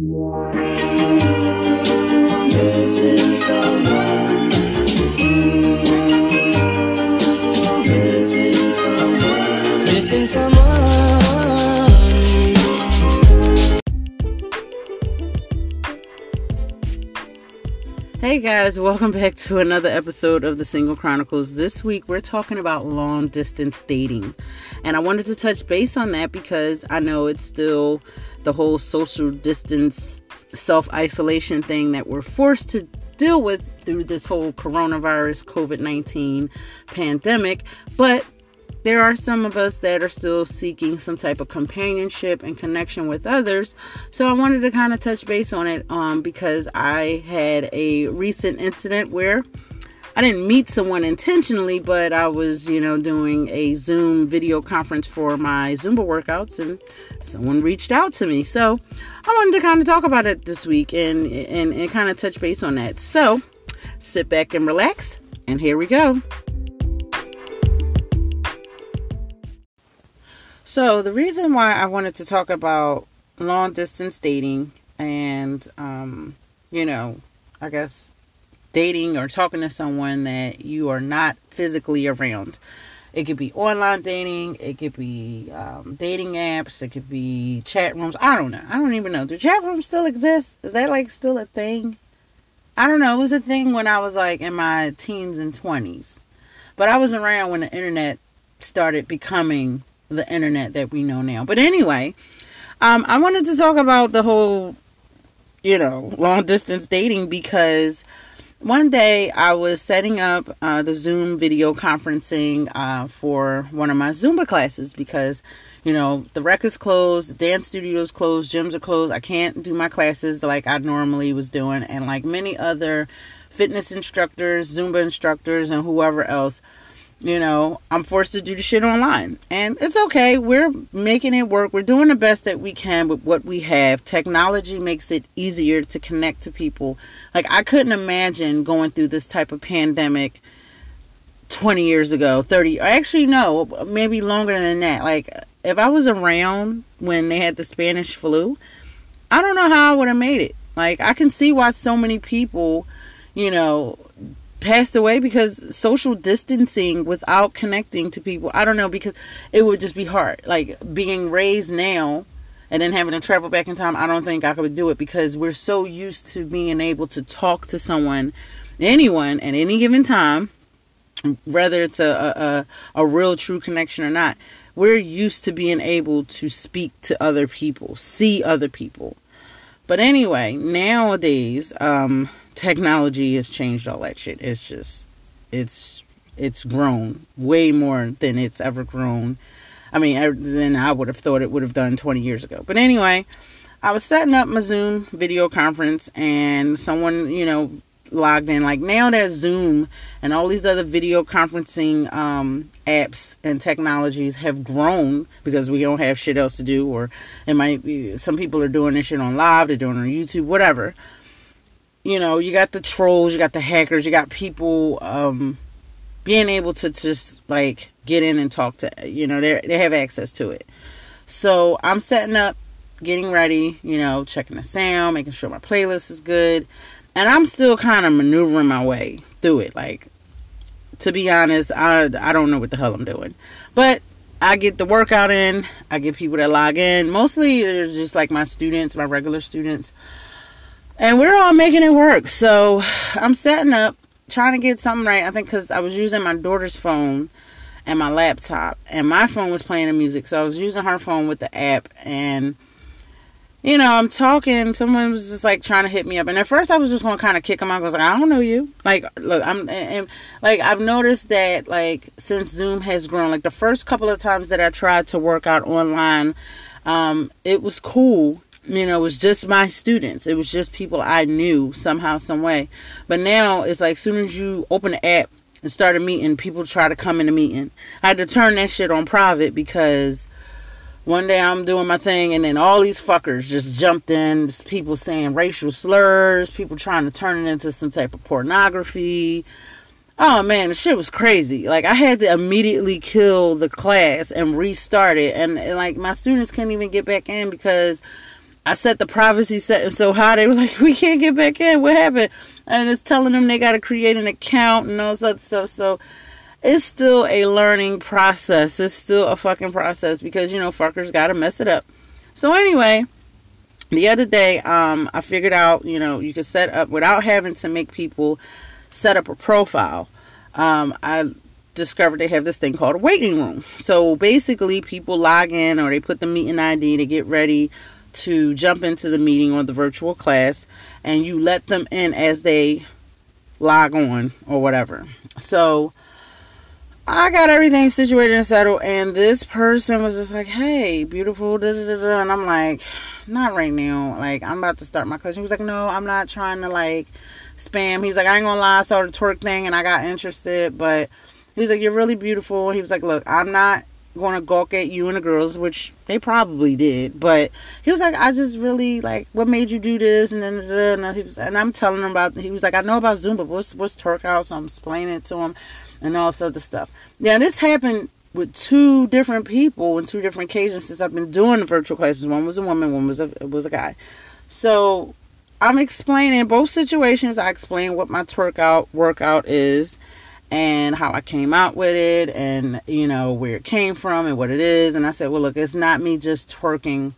Missing someone. Missing someone. Hey guys, welcome back to another episode of the Single Chronicles. This week we're talking about long distance dating. And I wanted to touch base on that because I know it's still the whole social distance self isolation thing that we're forced to deal with through this whole coronavirus COVID 19 pandemic. But there are some of us that are still seeking some type of companionship and connection with others. So I wanted to kind of touch base on it um, because I had a recent incident where I didn't meet someone intentionally, but I was, you know, doing a Zoom video conference for my Zumba workouts and someone reached out to me. So I wanted to kind of talk about it this week and, and, and kind of touch base on that. So sit back and relax, and here we go. So, the reason why I wanted to talk about long distance dating and, um, you know, I guess dating or talking to someone that you are not physically around. It could be online dating, it could be um, dating apps, it could be chat rooms. I don't know. I don't even know. Do chat rooms still exist? Is that like still a thing? I don't know. It was a thing when I was like in my teens and 20s. But I was around when the internet started becoming the internet that we know now. But anyway, um, I wanted to talk about the whole, you know, long distance dating because one day I was setting up uh, the Zoom video conferencing uh, for one of my Zumba classes because, you know, the rec is closed, dance studios closed, gyms are closed. I can't do my classes like I normally was doing, and like many other fitness instructors, Zumba instructors, and whoever else you know, I'm forced to do the shit online. And it's okay. We're making it work. We're doing the best that we can with what we have. Technology makes it easier to connect to people. Like, I couldn't imagine going through this type of pandemic 20 years ago, 30. Actually, no, maybe longer than that. Like, if I was around when they had the Spanish flu, I don't know how I would have made it. Like, I can see why so many people, you know, passed away because social distancing without connecting to people. I don't know because it would just be hard. Like being raised now and then having to travel back in time, I don't think I could do it because we're so used to being able to talk to someone, anyone at any given time, whether it's a, a, a real true connection or not. We're used to being able to speak to other people, see other people. But anyway, nowadays, um, technology has changed all that shit. It's just it's it's grown way more than it's ever grown. I mean, than I would have thought it would have done 20 years ago. But anyway, I was setting up my Zoom video conference and someone, you know, logged in. Like now that Zoom and all these other video conferencing um, apps and technologies have grown because we don't have shit else to do or it might be some people are doing this shit on live, they're doing it on YouTube, whatever you know, you got the trolls, you got the hackers, you got people um, being able to just like get in and talk to, you know, they they have access to it. So I'm setting up, getting ready, you know, checking the sound, making sure my playlist is good, and I'm still kind of maneuvering my way through it. Like, to be honest, I I don't know what the hell I'm doing, but I get the workout in. I get people that log in. Mostly, it's just like my students, my regular students and we're all making it work. So I'm setting up, trying to get something right. I think because I was using my daughter's phone and my laptop, and my phone was playing the music. So I was using her phone with the app, and you know, I'm talking. Someone was just like trying to hit me up, and at first I was just gonna kind of kick them out. I was like, I don't know you. Like, look, I'm and like I've noticed that like since Zoom has grown, like the first couple of times that I tried to work out online, um, it was cool you know, it was just my students. It was just people I knew somehow, some way. But now it's like, as soon as you open the app and start a meeting, people try to come in a meeting. I had to turn that shit on private because one day I'm doing my thing and then all these fuckers just jumped in. Just people saying racial slurs, people trying to turn it into some type of pornography. Oh man, the shit was crazy. Like I had to immediately kill the class and restart it, and, and like my students couldn't even get back in because I set the privacy setting so high. They were like, we can't get back in. What happened? And it's telling them they got to create an account and all that stuff. So it's still a learning process. It's still a fucking process because, you know, fuckers got to mess it up. So anyway, the other day, um, I figured out, you know, you could set up without having to make people set up a profile. Um, I discovered they have this thing called a waiting room. So basically, people log in or they put the meeting ID to get ready to jump into the meeting or the virtual class, and you let them in as they log on or whatever. So I got everything situated and settled, and this person was just like, "Hey, beautiful," da da da and I'm like, "Not right now. Like, I'm about to start my class." He was like, "No, I'm not trying to like spam." He was like, "I ain't gonna lie, I saw the twerk thing and I got interested, but." He was like, "You're really beautiful." He was like, "Look, I'm not to gawk at you and the girls, which they probably did. But he was like, I just really like, what made you do this? And then and he was, and I'm telling him about. He was like, I know about Zoom, but what's what's twerk out? So I'm explaining it to him and all this other stuff. Now this happened with two different people in two different occasions since I've been doing the virtual classes. One was a woman, one was a was a guy. So I'm explaining both situations. I explain what my twerk out workout is and how I came out with it and you know where it came from and what it is. And I said well look it's not me just twerking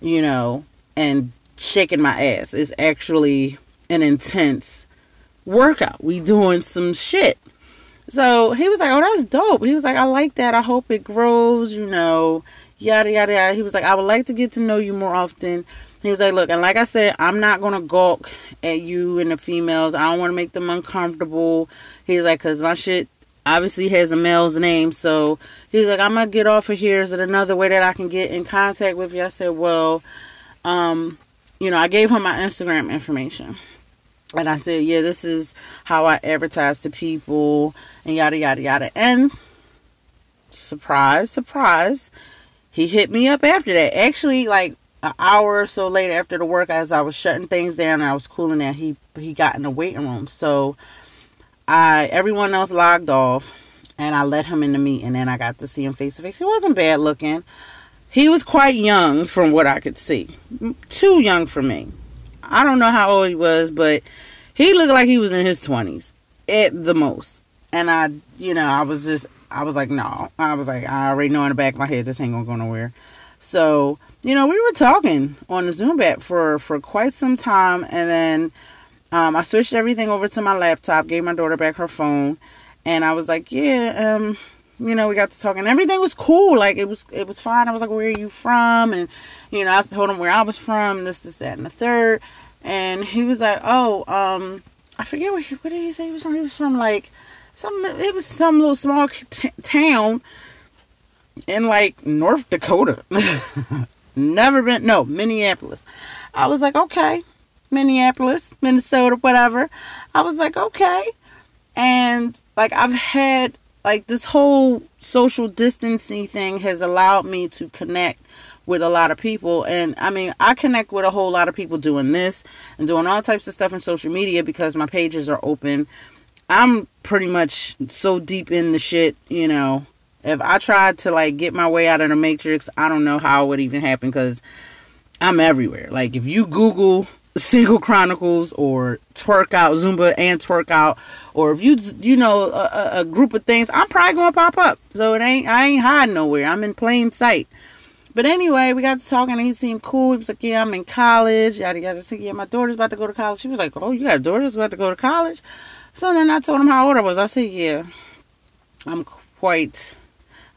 you know and shaking my ass. It's actually an intense workout. We doing some shit. So he was like oh that's dope. He was like I like that. I hope it grows you know yada yada yada. He was like I would like to get to know you more often he was like, look, and like I said, I'm not gonna gawk at you and the females. I don't want to make them uncomfortable. He's like, cause my shit obviously has a male's name, so he's like, I'm gonna get off of here. Is it another way that I can get in contact with you? I said, well, um, you know, I gave him my Instagram information. And I said, yeah, this is how I advertise to people and yada, yada, yada. And surprise, surprise, he hit me up after that. Actually, like an hour or so later after the work, as I was shutting things down and I was cooling down, he he got in the waiting room. So I everyone else logged off, and I let him in the meeting, and then I got to see him face to face. He wasn't bad looking. He was quite young from what I could see, too young for me. I don't know how old he was, but he looked like he was in his twenties at the most. And I, you know, I was just, I was like, no. I was like, I already know in the back of my head this ain't gonna go nowhere. So you know, we were talking on the Zoom app for for quite some time, and then um, I switched everything over to my laptop, gave my daughter back her phone, and I was like, yeah, um, you know, we got to talking. Everything was cool, like it was it was fine. I was like, where are you from? And you know, I told him where I was from, this, this, that, and the third, and he was like, oh, um, I forget what he, what did he say he was from? He was from like some it was some little small t- town in like North Dakota. Never been, no, Minneapolis. I was like, okay, Minneapolis, Minnesota, whatever. I was like, okay. And like, I've had, like, this whole social distancing thing has allowed me to connect with a lot of people. And I mean, I connect with a whole lot of people doing this and doing all types of stuff in social media because my pages are open. I'm pretty much so deep in the shit, you know, if I tried to like get my way out of the matrix, I don't know how it would even happen because I'm everywhere. Like if you Google single chronicles or twerk out Zumba and twerk out, or if you you know a, a group of things, I'm probably gonna pop up. So it ain't I ain't hiding nowhere. I'm in plain sight. But anyway, we got to talking and he seemed cool. He was like, Yeah, I'm in college. Yada yada. Said, Yeah, my daughter's about to go to college. She was like, Oh, you got a daughter that's about to go to college? So then I told him how old I was. I said, Yeah, I'm quite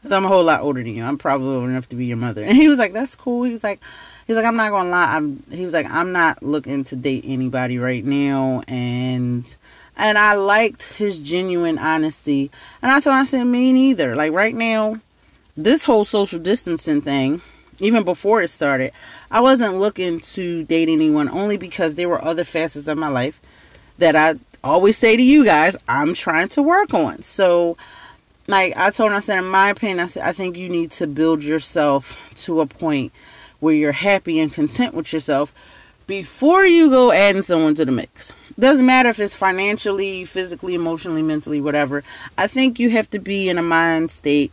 Cause I'm a whole lot older than you. I'm probably old enough to be your mother. And he was like, "That's cool." He was like, "He's like, I'm not gonna lie. I'm." He was like, "I'm not looking to date anybody right now." And and I liked his genuine honesty. And I told him, I said, "Me neither." Like right now, this whole social distancing thing, even before it started, I wasn't looking to date anyone only because there were other facets of my life that I always say to you guys, I'm trying to work on. So like I told him, I said, in my opinion, I said, I think you need to build yourself to a point where you're happy and content with yourself before you go adding someone to the mix. Doesn't matter if it's financially, physically, emotionally, mentally, whatever. I think you have to be in a mind state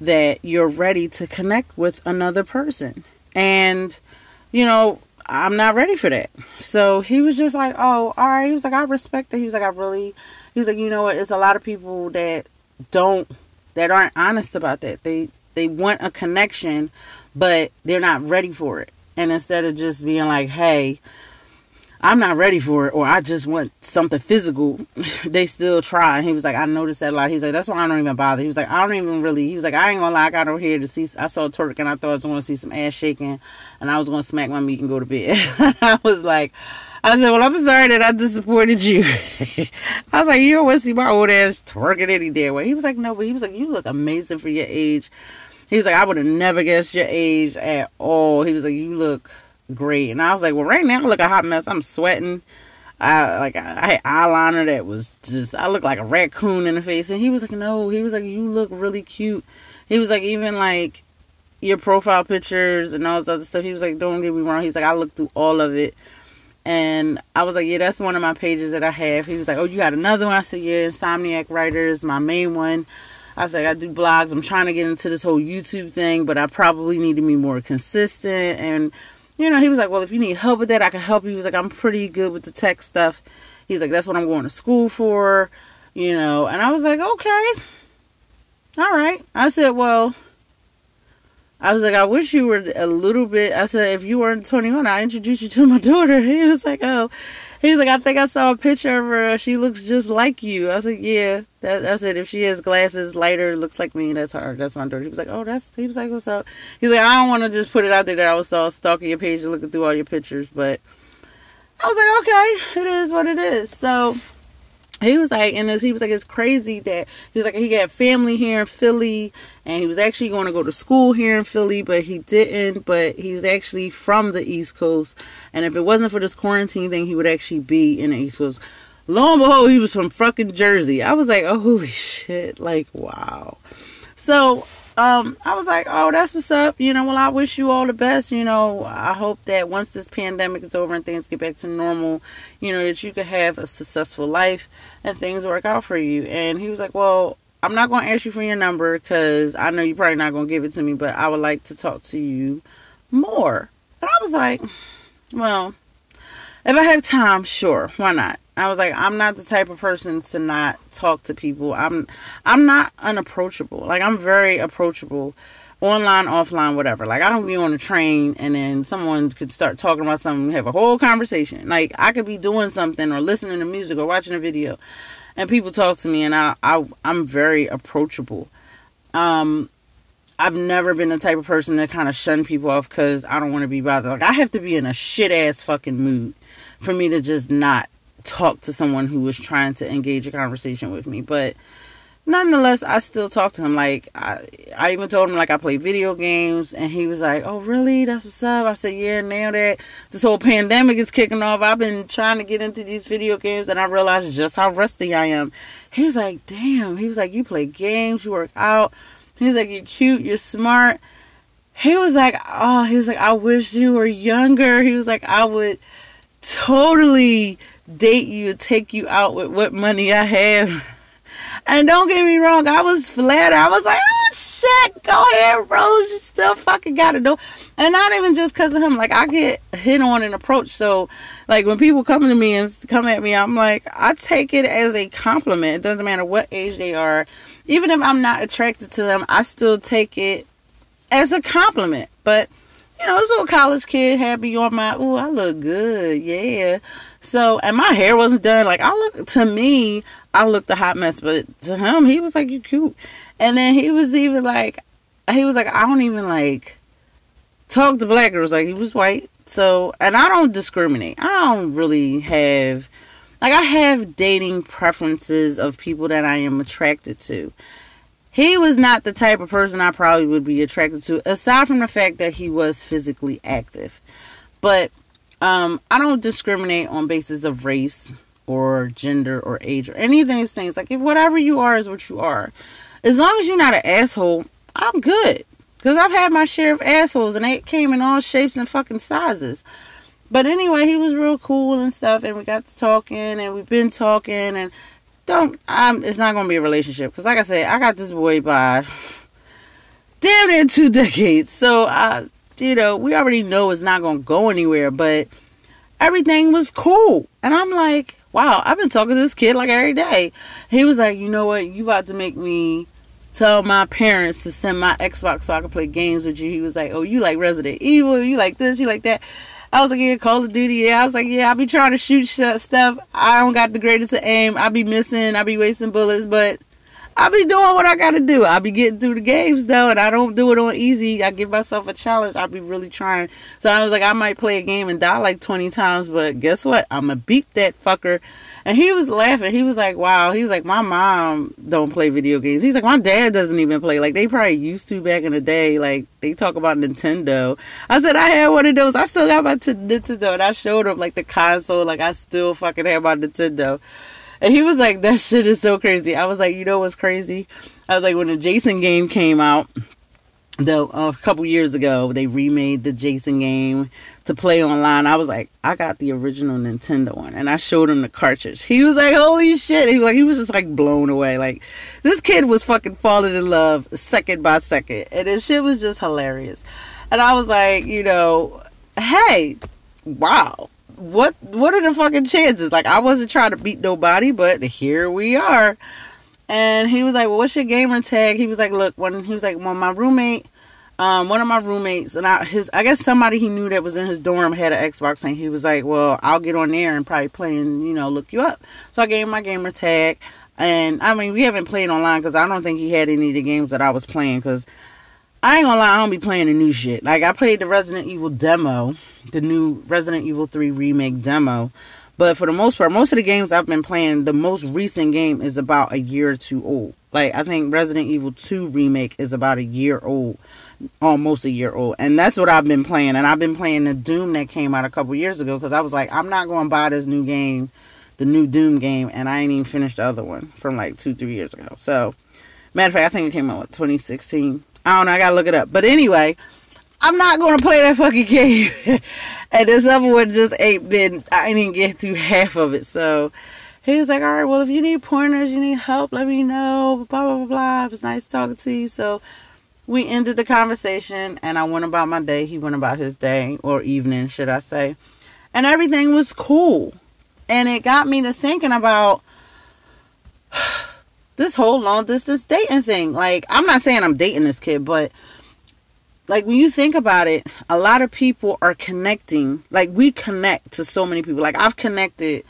that you're ready to connect with another person. And, you know, I'm not ready for that. So he was just like, oh, all right. He was like, I respect that. He was like, I really, he was like, you know what? It's a lot of people that don't, that aren't honest about that. They, they want a connection, but they're not ready for it. And instead of just being like, hey, I'm not ready for it, or I just want something physical, they still try. And he was like, I noticed that a lot. He's like, that's why I don't even bother. He was like, I don't even really. He was like, I ain't gonna lie, I got over here to see. I saw twerk and I thought I was gonna see some ass shaking, and I was gonna smack my meat and go to bed. I was like, I said, well, I'm sorry that I disappointed you. I was like, you to see my old ass twerking any damn way. He was like, no, but he was like, you look amazing for your age. He was like, I would have never guessed your age at all. He was like, you look great. And I was like, well, right now I look a hot mess. I'm sweating. I like I had eyeliner that was just I look like a raccoon in the face. And he was like, no. He was like, you look really cute. He was like, even like your profile pictures and all this other stuff. He was like, don't get me wrong. He's like, I looked through all of it. And I was like, yeah, that's one of my pages that I have. He was like, oh, you got another one? I said, yeah, Insomniac Writers, my main one. I said, I do blogs. I'm trying to get into this whole YouTube thing, but I probably need to be more consistent. And you know, he was like, Well, if you need help with that, I can help you. He was like, I'm pretty good with the tech stuff. He's like, That's what I'm going to school for, you know. And I was like, Okay. All right. I said, Well, I was like, I wish you were a little bit. I said, If you weren't 21, I introduced you to my daughter. He was like, Oh, he was like, I think I saw a picture of her. She looks just like you. I said, Yeah. That, I said, if she has glasses, lighter, looks like me, that's her. That's my daughter. He was like, Oh, that's. He was like, What's up? He's like, I don't want to just put it out there that I was all stalking your page and looking through all your pictures, but I was like, Okay, it is what it is. So he was like, and he was like, it's crazy that he was like, he got family here in Philly, and he was actually going to go to school here in Philly, but he didn't. But he's actually from the East Coast, and if it wasn't for this quarantine thing, he would actually be in the East Coast. Lo and behold, he was from fucking Jersey. I was like, oh, holy shit, like wow. So um, I was like, oh, that's what's up. You know, well, I wish you all the best. You know, I hope that once this pandemic is over and things get back to normal, you know, that you could have a successful life and things work out for you. And he was like, well, I'm not going to ask you for your number because I know you're probably not going to give it to me, but I would like to talk to you more. And I was like, well, if I have time, sure, why not? I was like, I'm not the type of person to not talk to people. I'm I'm not unapproachable. Like I'm very approachable. Online, offline, whatever. Like I don't be on a train and then someone could start talking about something, have a whole conversation. Like I could be doing something or listening to music or watching a video and people talk to me and I, I I'm very approachable. Um I've never been the type of person to kind of shun people off because I don't want to be bothered. Like I have to be in a shit ass fucking mood for me to just not talk to someone who was trying to engage a conversation with me. But nonetheless, I still talk to him. Like I, I even told him like I play video games, and he was like, "Oh, really? That's what's up." I said, "Yeah." Now that this whole pandemic is kicking off, I've been trying to get into these video games, and I realized just how rusty I am. He's like, "Damn." He was like, "You play games, you work out." He's like, "You're cute, you're smart." He was like, "Oh," he was like, "I wish you were younger." He was like, "I would." totally date you, take you out with what money I have. And don't get me wrong, I was flattered. I was like, oh shit, go ahead, Rose. You still fucking gotta do. And not even just because of him. Like I get hit on and approached. So like when people come to me and come at me, I'm like, I take it as a compliment. It doesn't matter what age they are. Even if I'm not attracted to them, I still take it as a compliment. But you know, this little college kid happy on my, oh, I look good, yeah. So, and my hair wasn't done. Like, I look, to me, I looked a hot mess, but to him, he was like, you cute. And then he was even like, he was like, I don't even like talk to black girls. Like, he was white. So, and I don't discriminate. I don't really have, like, I have dating preferences of people that I am attracted to he was not the type of person I probably would be attracted to, aside from the fact that he was physically active. But um, I don't discriminate on basis of race or gender or age or any of these things. Like if whatever you are is what you are, as long as you're not an asshole, I'm good. Cause I've had my share of assholes and they came in all shapes and fucking sizes. But anyway, he was real cool and stuff, and we got to talking, and we've been talking, and don't I'm it's not gonna be a relationship because like I said, I got this boy by damn near two decades. So I you know, we already know it's not to go anywhere, but everything was cool. And I'm like, wow, I've been talking to this kid like every day. He was like, you know what? You about to make me tell my parents to send my Xbox so I can play games with you. He was like, oh, you like Resident Evil, you like this, you like that. I was like, yeah, Call of Duty. Yeah, I was like, yeah, I be trying to shoot sh- stuff. I don't got the greatest aim. I be missing. I be wasting bullets, but I be doing what I gotta do. I be getting through the games though, and I don't do it on easy. I give myself a challenge. I be really trying. So I was like, I might play a game and die like 20 times, but guess what? I'm gonna beat that fucker and he was laughing. He was like, wow. He was like, my mom don't play video games. He's like, my dad doesn't even play. Like, they probably used to back in the day. Like, they talk about Nintendo. I said, I had one of those. I still got my t- Nintendo. And I showed him, like, the console. Like, I still fucking have my Nintendo. And he was like, that shit is so crazy. I was like, you know what's crazy? I was like, when the Jason game came out, though a couple years ago they remade the Jason game to play online. I was like, I got the original Nintendo one, and I showed him the cartridge. He was like, "Holy shit!" He was like, he was just like blown away. Like this kid was fucking falling in love second by second, and this shit was just hilarious. And I was like, you know, hey, wow. What what are the fucking chances? Like I wasn't trying to beat nobody, but here we are. And he was like, "Well, what's your gamer tag?" He was like, "Look, when he was like, well, my roommate, um, one of my roommates, and I, his, I guess somebody he knew that was in his dorm had an Xbox, and he was like, well, I'll get on there and probably play and you know look you up." So I gave him my gamer tag, and I mean, we haven't played online because I don't think he had any of the games that I was playing because. I ain't gonna lie, I don't be playing the new shit. Like I played the Resident Evil demo, the new Resident Evil 3 remake demo, but for the most part, most of the games I've been playing, the most recent game is about a year or two old. Like I think Resident Evil 2 remake is about a year old, almost a year old, and that's what I've been playing. And I've been playing the Doom that came out a couple years ago because I was like, I'm not going to buy this new game, the new Doom game, and I ain't even finished the other one from like two, three years ago. So, matter of fact, I think it came out what 2016. I don't know. I gotta look it up. But anyway, I'm not gonna play that fucking game. and this other one just ain't been I didn't get through half of it. So he was like, All right, well if you need pointers, you need help, let me know. Blah blah blah blah. It was nice talking to you. So we ended the conversation and I went about my day. He went about his day or evening, should I say. And everything was cool. And it got me to thinking about this whole long distance dating thing. Like, I'm not saying I'm dating this kid, but like when you think about it, a lot of people are connecting. Like we connect to so many people. Like I've connected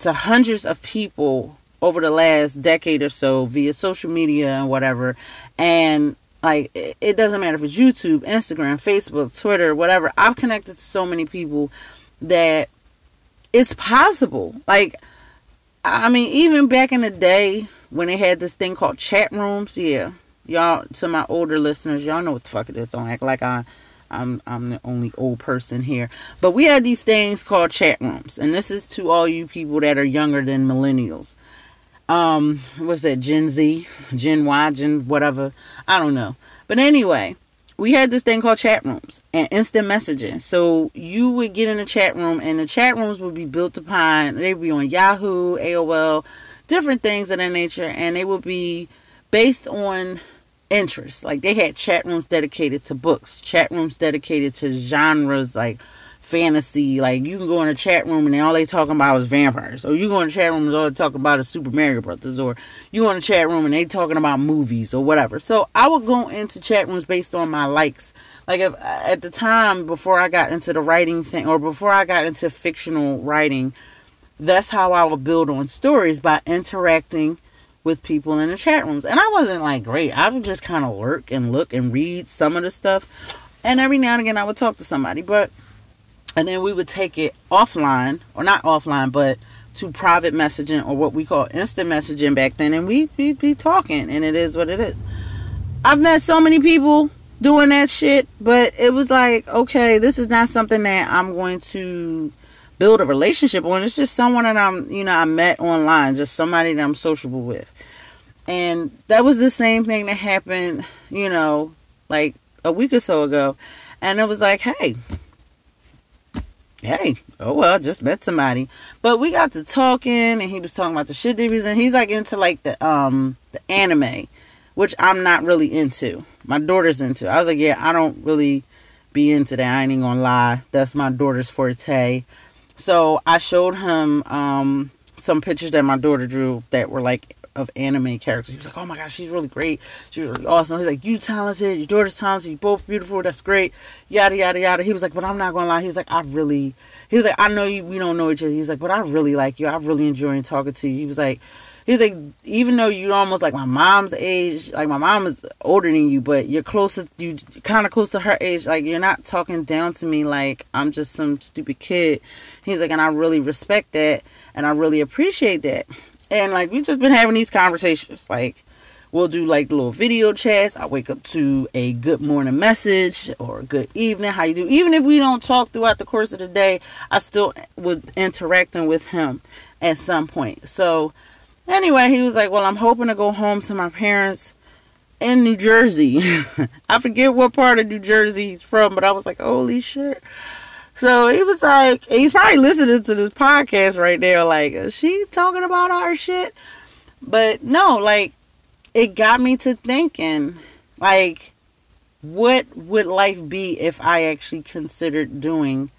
to hundreds of people over the last decade or so via social media and whatever. And like it doesn't matter if it's YouTube, Instagram, Facebook, Twitter, whatever. I've connected to so many people that it's possible. Like I mean, even back in the day when they had this thing called chat rooms, yeah, y'all to my older listeners, y'all know what the fuck it is. Don't act like I I'm I'm the only old person here. But we had these things called chat rooms, and this is to all you people that are younger than millennials. Um, what's that? Gen Z, Gen Y, Gen whatever. I don't know. But anyway, we had this thing called chat rooms and instant messaging. So you would get in a chat room, and the chat rooms would be built upon. They'd be on Yahoo, AOL, different things of that nature, and they would be based on interests. Like they had chat rooms dedicated to books, chat rooms dedicated to genres like fantasy. Like you can go in a chat room and all they talking about is vampires. Or you go in a chat room and all they talking about is Super Mario Brothers. Or you go in a chat room and they talking about movies or whatever. So I would go into chat rooms based on my likes. Like if, at the time before I got into the writing thing or before I got into fictional writing, that's how I would build on stories by interacting with people in the chat rooms. And I wasn't like great. I would just kind of lurk and look and read some of the stuff. And every now and again I would talk to somebody. But and then we would take it offline or not offline, but to private messaging or what we call instant messaging back then and we we be talking and it is what it is. I've met so many people doing that shit, but it was like, okay, this is not something that I'm going to build a relationship on. It's just someone that I'm, you know, I met online, just somebody that I'm sociable with. And that was the same thing that happened, you know, like a week or so ago. And it was like, hey, hey, oh well, just met somebody. But we got to talking and he was talking about the shit he was in. He's like into like the um the anime, which I'm not really into. My daughter's into. I was like, yeah, I don't really be into that. I ain't gonna lie. That's my daughter's forte. So I showed him um, some pictures that my daughter drew that were like of anime characters. He was like, "Oh my gosh, she's really great. She's really awesome." He's like, "You talented. Your daughter's talented. You both beautiful. That's great." Yada yada yada. He was like, "But I'm not gonna lie." He was like, "I really." He was like, "I know you. We don't know each other." He's like, "But I really like you. I really enjoy talking to you." He was like. He's like, even though you're almost like my mom's age, like my mom is older than you, but you're closer, you kind of close to her age. Like you're not talking down to me like I'm just some stupid kid. He's like, and I really respect that, and I really appreciate that. And like we've just been having these conversations. Like we'll do like little video chats. I wake up to a good morning message or good evening. How you do? Even if we don't talk throughout the course of the day, I still was interacting with him at some point. So Anyway, he was like, Well, I'm hoping to go home to my parents in New Jersey. I forget what part of New Jersey he's from, but I was like, Holy shit. So he was like, he's probably listening to this podcast right now, like, is she talking about our shit? But no, like, it got me to thinking, like, what would life be if I actually considered doing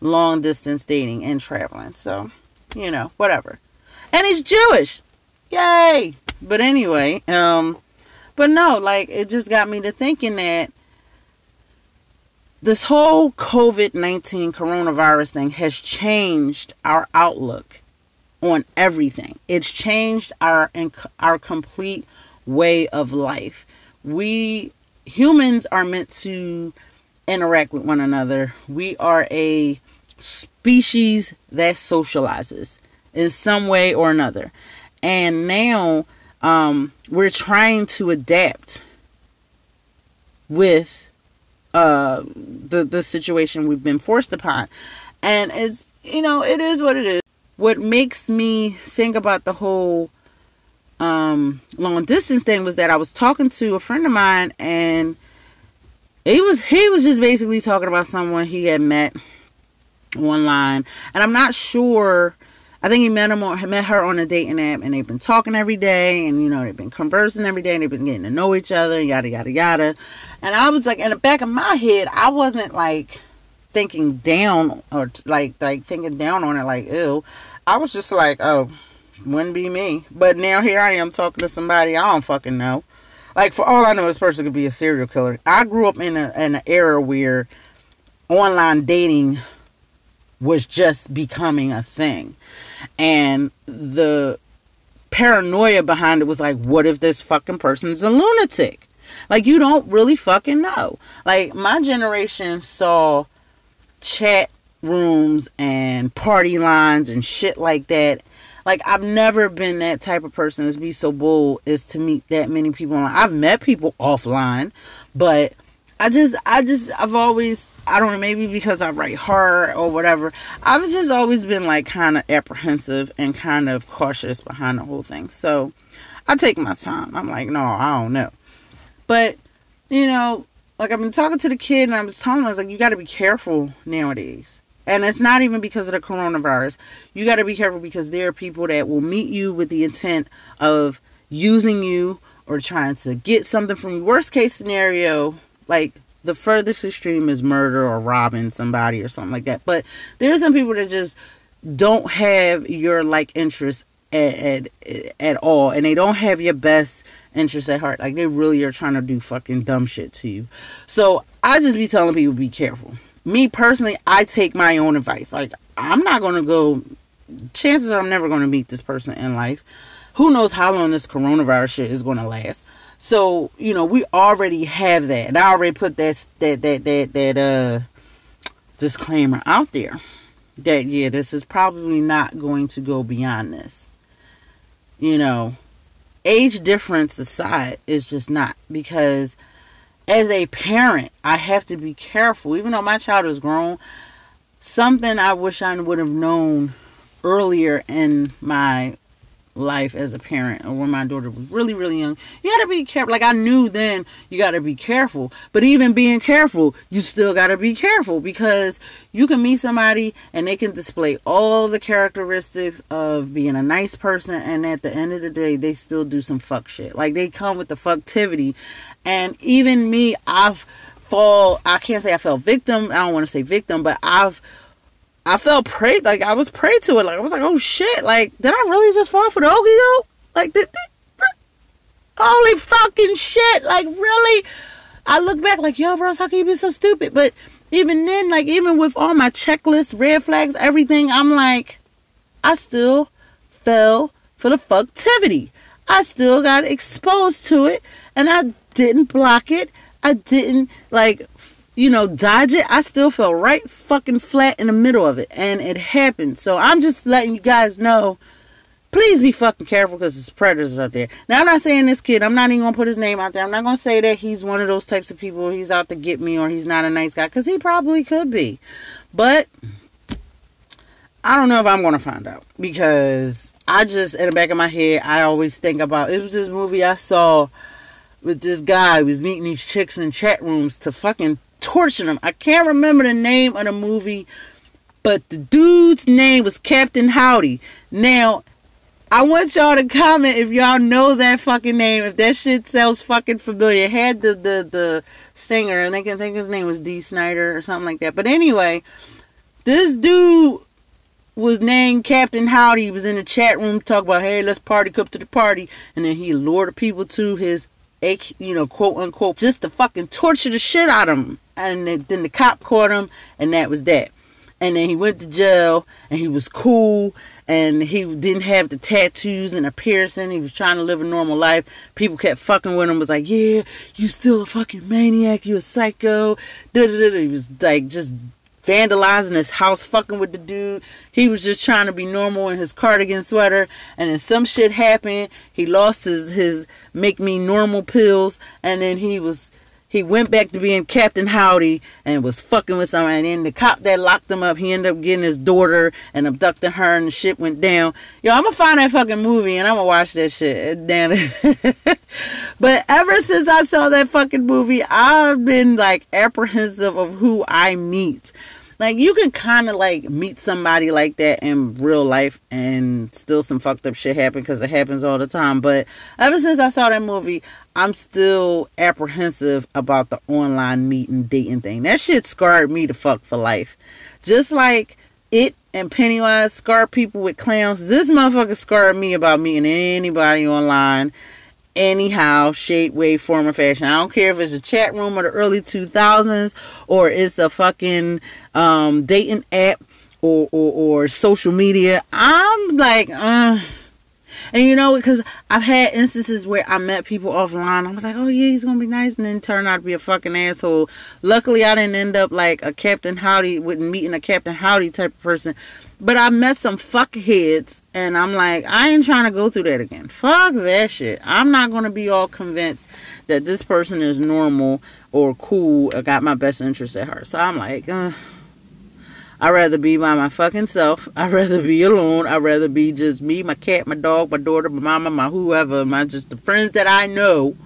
long distance dating and traveling? So, you know, whatever. And he's Jewish. Yay! But anyway, um, but no, like it just got me to thinking that this whole COVID 19 coronavirus thing has changed our outlook on everything. It's changed our our complete way of life. We humans are meant to interact with one another. We are a species that socializes in some way or another. And now um, we're trying to adapt with uh, the the situation we've been forced upon, and as you know, it is what it is. What makes me think about the whole um, long distance thing was that I was talking to a friend of mine, and he was he was just basically talking about someone he had met online, and I'm not sure I think he met him on, met her on a dating app, and they've been talking every day, and you know they've been conversing every day, and they've been getting to know each other, yada yada yada. And I was like, in the back of my head, I wasn't like thinking down or like like thinking down on it, like ew. I was just like, oh, wouldn't be me. But now here I am talking to somebody I don't fucking know. Like for all I know, this person could be a serial killer. I grew up in a in an era where online dating was just becoming a thing and the paranoia behind it was like, what if this fucking person's a lunatic? Like, you don't really fucking know. Like, my generation saw chat rooms and party lines and shit like that. Like, I've never been that type of person to be so bold as to meet that many people. I've met people offline, but I just, I just, I've always I don't know, maybe because I write horror or whatever. I've just always been like kind of apprehensive and kind of cautious behind the whole thing. So I take my time. I'm like, no, I don't know. But, you know, like I've been talking to the kid and I was telling him, I was like, you got to be careful nowadays. And it's not even because of the coronavirus. You got to be careful because there are people that will meet you with the intent of using you or trying to get something from you. Worst case scenario, like the furthest extreme is murder or robbing somebody or something like that. But there are some people that just don't have your like interest at, at, at all, and they don't have your best interest at heart. Like they really are trying to do fucking dumb shit to you. So I just be telling people be careful. Me personally, I take my own advice. Like I'm not gonna go. Chances are I'm never gonna meet this person in life. Who knows how long this coronavirus shit is gonna last? So, you know, we already have that. And I already put that that that that that uh disclaimer out there. That yeah, this is probably not going to go beyond this. You know, age difference aside is just not because as a parent, I have to be careful. Even though my child is grown, something I wish I would have known earlier in my life as a parent or when my daughter was really really young you got to be careful like i knew then you got to be careful but even being careful you still got to be careful because you can meet somebody and they can display all the characteristics of being a nice person and at the end of the day they still do some fuck shit like they come with the fucktivity and even me i've fall. I can't say I fell victim. I don't want to say victim, but I've I felt prey like I was prey to it. Like I was like, oh shit! Like did I really just fall for the okie doke? Like did, did, holy fucking shit! Like really? I look back like yo, bros, how can you be so stupid? But even then, like even with all my checklists, red flags, everything, I'm like, I still fell for the fucktivity. I still got exposed to it, and I didn't block it. I didn't like you know, dodge it, I still fell right fucking flat in the middle of it. And it happened. So I'm just letting you guys know. Please be fucking careful because there's predators out there. Now, I'm not saying this kid, I'm not even going to put his name out there. I'm not going to say that he's one of those types of people, he's out to get me or he's not a nice guy because he probably could be. But I don't know if I'm going to find out because I just, in the back of my head, I always think about it was this movie I saw with this guy who was meeting these chicks in chat rooms to fucking torturing him. I can't remember the name of the movie, but the dude's name was Captain Howdy. Now, I want y'all to comment if y'all know that fucking name. If that shit sounds fucking familiar. It had the the the singer, and I can think his name was Dee Snider or something like that. But anyway, this dude was named Captain Howdy. He was in the chat room talking about, hey, let's party, come to the party, and then he lured people to his you know, quote unquote, just to fucking torture the shit out of him. And then the cop caught him, and that was that. And then he went to jail, and he was cool, and he didn't have the tattoos and a piercing. He was trying to live a normal life. People kept fucking with him. Was like, yeah, you still a fucking maniac. You a psycho. Da-da-da-da. He was like just vandalizing his house, fucking with the dude. He was just trying to be normal in his cardigan sweater, and then some shit happened. He lost his his make me normal pills, and then he was he went back to being Captain Howdy and was fucking with someone. And then the cop that locked him up, he ended up getting his daughter and abducting her, and the shit went down. Yo, I'm gonna find that fucking movie and I'm gonna watch that shit. Damn it. but ever since I saw that fucking movie, I've been like apprehensive of who I meet like you can kind of like meet somebody like that in real life and still some fucked up shit happen because it happens all the time but ever since i saw that movie i'm still apprehensive about the online meeting dating thing. That shit scarred me to fuck for life. Just like it and pennywise scarred people with clowns this motherfucker scarred me about meeting anybody online anyhow, shape, way, form, or fashion. I don't care if it's a chat room of the early 2000s or it's a fucking um, dating app or, or, or social media. I'm like, uh, and you know, because I've had instances where I met people offline. I was like, oh yeah, he's gonna be nice, and then turn out to be a fucking asshole. Luckily, I didn't end up like a Captain Howdy with meeting a Captain Howdy type of person. But I met some fuckheads, and I'm like, I ain't trying to go through that again. Fuck that shit. I'm not gonna be all convinced that this person is normal or cool or got my best interest at heart. So I'm like, uh, I'd rather be by my fucking self. I'd rather be alone. I'd rather be just me, my cat, my dog, my daughter, my mama, my whoever, my just the friends that I know.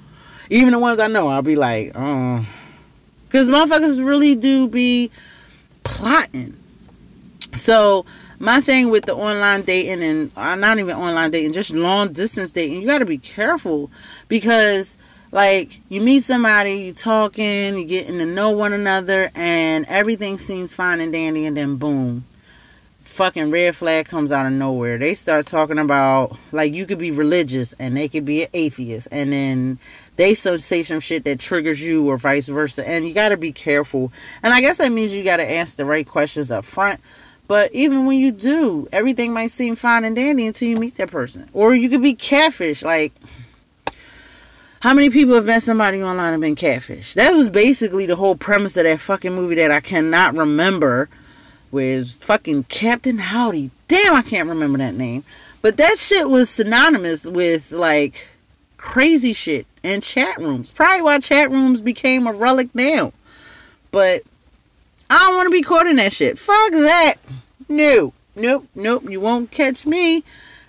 Even the ones I know, I'll be like, oh. Because motherfuckers really do be plotting. So my thing with the online dating and uh, not even online dating, just long distance dating, you got to be careful because like you meet somebody, you talking, you getting to know one another, and everything seems fine and dandy, and then boom, fucking red flag comes out of nowhere. They start talking about like you could be religious and they could be an atheist, and then they say some shit that triggers you or vice versa, and you got to be careful. And I guess that means you got to ask the right questions up front but even when you do, everything might seem fine and dandy until you meet that person. Or you could be catfish. Like, how many people have met somebody online and been catfish? That was basically the whole premise of that fucking movie that I cannot remember. With fucking Captain Howdy. Damn, I can't remember that name. But that shit was synonymous with like crazy shit in chat rooms. Probably why chat rooms became a relic now. But I don't want to be caught in that shit. Fuck that. No. Nope. Nope. You won't catch me.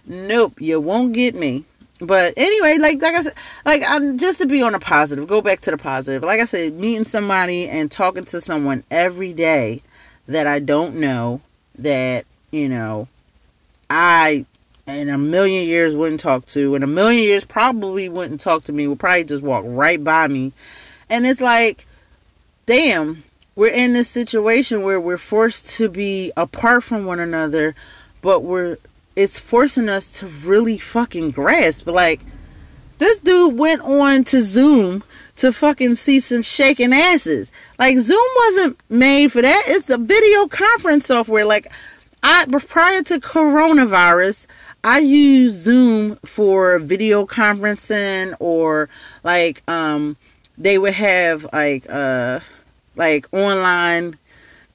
Nope. You won't get me. But anyway, like like I said, like I'm just to be on a positive. Go back to the positive. Like I said, meeting somebody and talking to someone every day that I don't know that you know I in a million years wouldn't talk to, in a million years probably wouldn't talk to me. Would probably just walk right by me, and it's like damn, we're in this situation where we're forced to be apart from one another, but we're it's forcing us to really fucking grasp. Like this dude went on to Zoom to fucking see some shaking asses. Like Zoom wasn't made for that. It's a video conference software. Like I prior to coronavirus, I use Zoom for video conferencing or like um they would have like uh like online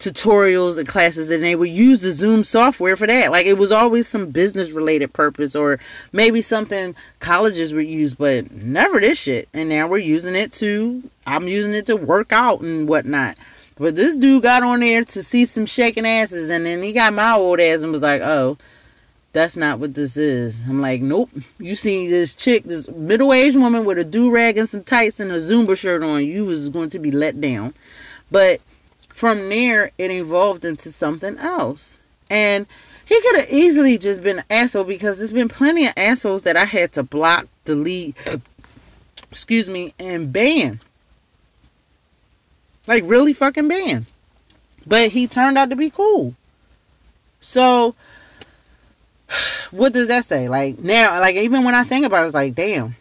tutorials and classes and they would use the Zoom software for that. Like it was always some business related purpose or maybe something colleges would use, but never this shit. And now we're using it to I'm using it to work out and whatnot. But this dude got on there to see some shaking asses and then he got my old ass and was like, Oh, that's not what this is. I'm like, nope. You see this chick, this middle aged woman with a do rag and some tights and a Zumba shirt on, you was going to be let down. But from there, it evolved into something else. And he could have easily just been an asshole because there's been plenty of assholes that I had to block, delete, excuse me, and ban. Like, really fucking ban. But he turned out to be cool. So, what does that say? Like, now, like, even when I think about it, it's like, damn,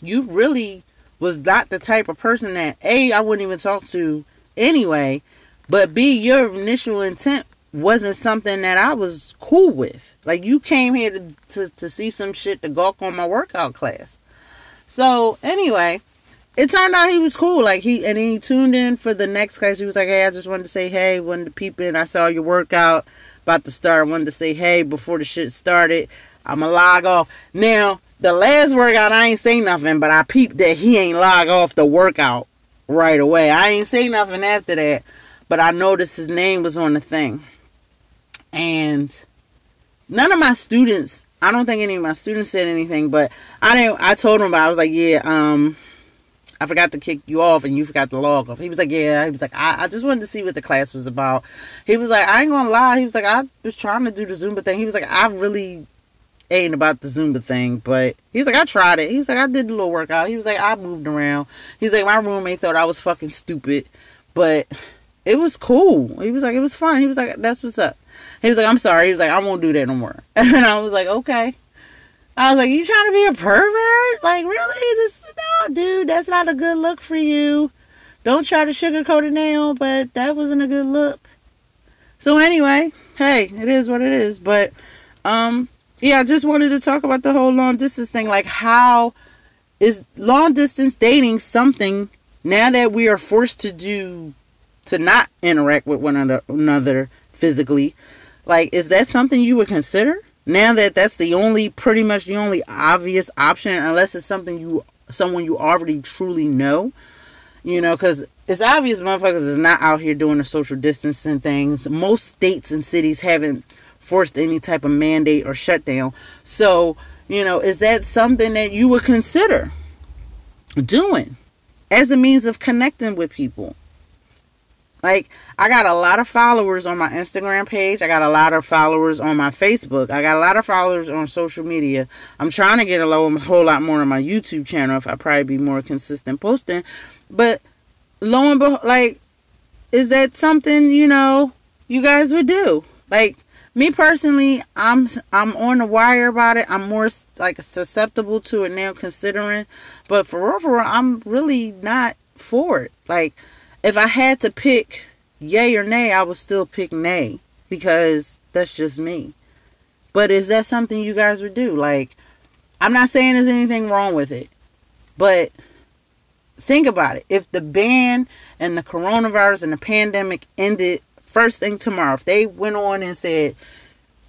you really was not the type of person that, A, I wouldn't even talk to anyway, but B, your initial intent wasn't something that I was cool with. Like you came here to, to, to see some shit to gawk on my workout class. So anyway, it turned out he was cool. Like he and he tuned in for the next class. He was like, Hey, I just wanted to say hey, wanted to peep in. I saw your workout about to start. I wanted to say hey before the shit started. I'ma log off. Now, the last workout I ain't say nothing, but I peeped that he ain't log off the workout right away. I ain't say nothing after that, but I noticed his name was on the thing. And none of my students, I don't think any of my students said anything, but I didn't I told him about I was like, yeah, um I forgot to kick you off and you forgot to log off. He was like, Yeah. He was like, I, I just wanted to see what the class was about. He was like, I ain't gonna lie. He was like, I was trying to do the Zumba thing. He was like, I really ain't about the Zumba thing, but he was like, I tried it. He was like, I did a little workout. He was like, I moved around. He's like, my roommate thought I was fucking stupid, but it was cool. He was like, it was fun. He was like, that's what's up. He was like, I'm sorry. He was like, I won't do that no more. And I was like, okay. I was like, you trying to be a pervert? Like, really? This, no, dude, that's not a good look for you. Don't try to sugarcoat it now, but that wasn't a good look. So anyway, hey, it is what it is. But um, yeah, I just wanted to talk about the whole long distance thing. Like, how is long distance dating something now that we are forced to do to not interact with one another physically? Like, is that something you would consider now that that's the only, pretty much the only obvious option, unless it's something you, someone you already truly know? You know, because it's obvious motherfuckers is not out here doing the social distancing things. Most states and cities haven't forced any type of mandate or shutdown. So, you know, is that something that you would consider doing as a means of connecting with people? Like, I got a lot of followers on my Instagram page. I got a lot of followers on my Facebook. I got a lot of followers on social media. I'm trying to get a, whole lot more on my YouTube channel if I probably be more consistent posting. But lo and behold, like, is that something, you know, you guys would do? Like, me personally, I'm I'm on the wire about it. I'm more like susceptible to it now, considering. But for overall, I'm really not for it. Like, if I had to pick yay or nay, I would still pick nay because that's just me. But is that something you guys would do? Like, I'm not saying there's anything wrong with it, but think about it. If the ban and the coronavirus and the pandemic ended first thing tomorrow, if they went on and said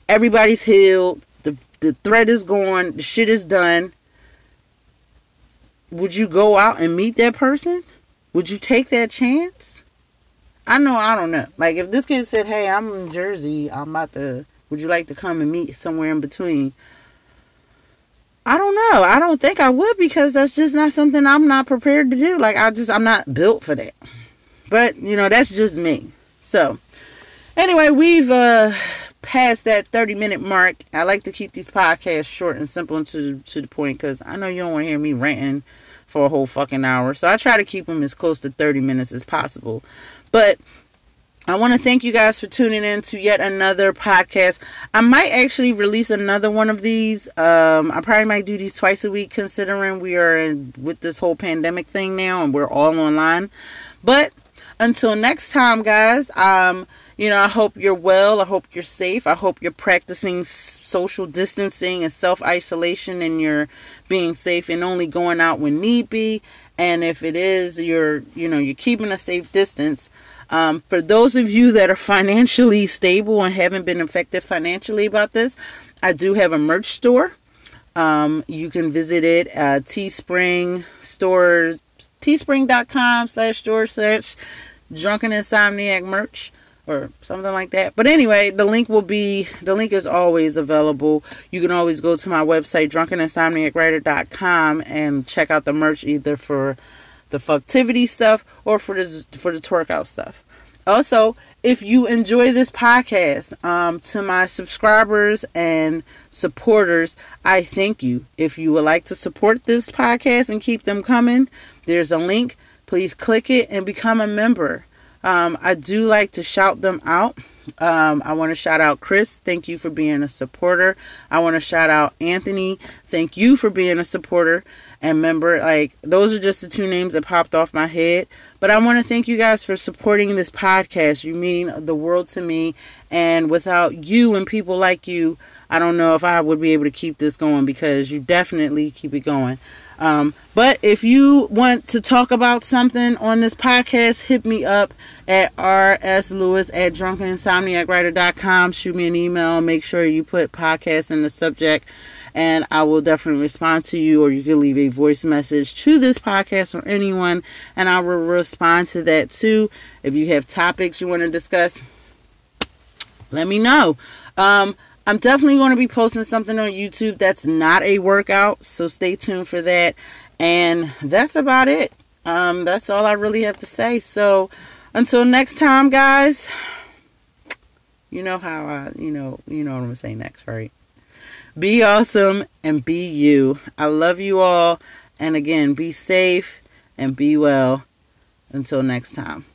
everybody's healed, the the threat is gone, the shit is done, would you go out and meet that person? Would you take that chance? I know I don't know. Like if this kid said, "Hey, I'm in Jersey. I'm about to. Would you like to come and meet somewhere in between?" I don't know. I don't think I would because that's just not something I'm not prepared to do. Like I just I'm not built for that. But, you know, that's just me. So, Anyway, we've uh passed that 30 minute mark. I like to keep these podcasts short and simple and to, to the point because I know you don't want to hear me ranting for a whole fucking hour. So I try to keep them as close to 30 minutes as possible. But I want to thank you guys for tuning in to yet another podcast. I might actually release another one of these. Um, I probably might do these twice a week, considering we are in, with this whole pandemic thing now and we're all online. But until next time, guys, um, you know, I hope you're well. I hope you're safe. I hope you're practicing social distancing and self isolation and you're being safe and only going out when need be. And if it is, you're, you know, you're keeping a safe distance. Um, for those of you that are financially stable and haven't been affected financially about this, I do have a merch store. Um, you can visit it at Teespring stores, teespring.com slash store slash drunken insomniac merch or something like that. But anyway, the link will be the link is always available. You can always go to my website drunkeninsomniacwriter.com and check out the merch either for the fucktivity stuff or for the for the twerk out stuff. Also, if you enjoy this podcast, um, to my subscribers and supporters, I thank you. If you would like to support this podcast and keep them coming, there's a link. Please click it and become a member. Um, I do like to shout them out. Um, I want to shout out Chris. Thank you for being a supporter. I want to shout out Anthony. Thank you for being a supporter and member. Like, those are just the two names that popped off my head. But I want to thank you guys for supporting this podcast. You mean the world to me. And without you and people like you, I don't know if I would be able to keep this going because you definitely keep it going. Um, but if you want to talk about something on this podcast, hit me up at rslewis at drunkeninsomniacwriter.com. Shoot me an email. Make sure you put podcast in the subject, and I will definitely respond to you. Or you can leave a voice message to this podcast or anyone, and I will respond to that too. If you have topics you want to discuss, let me know. Um, I'm definitely going to be posting something on YouTube that's not a workout, so stay tuned for that. And that's about it. Um, that's all I really have to say. So until next time, guys. You know how I, you know, you know what I'm gonna say next, right? Be awesome and be you. I love you all. And again, be safe and be well. Until next time.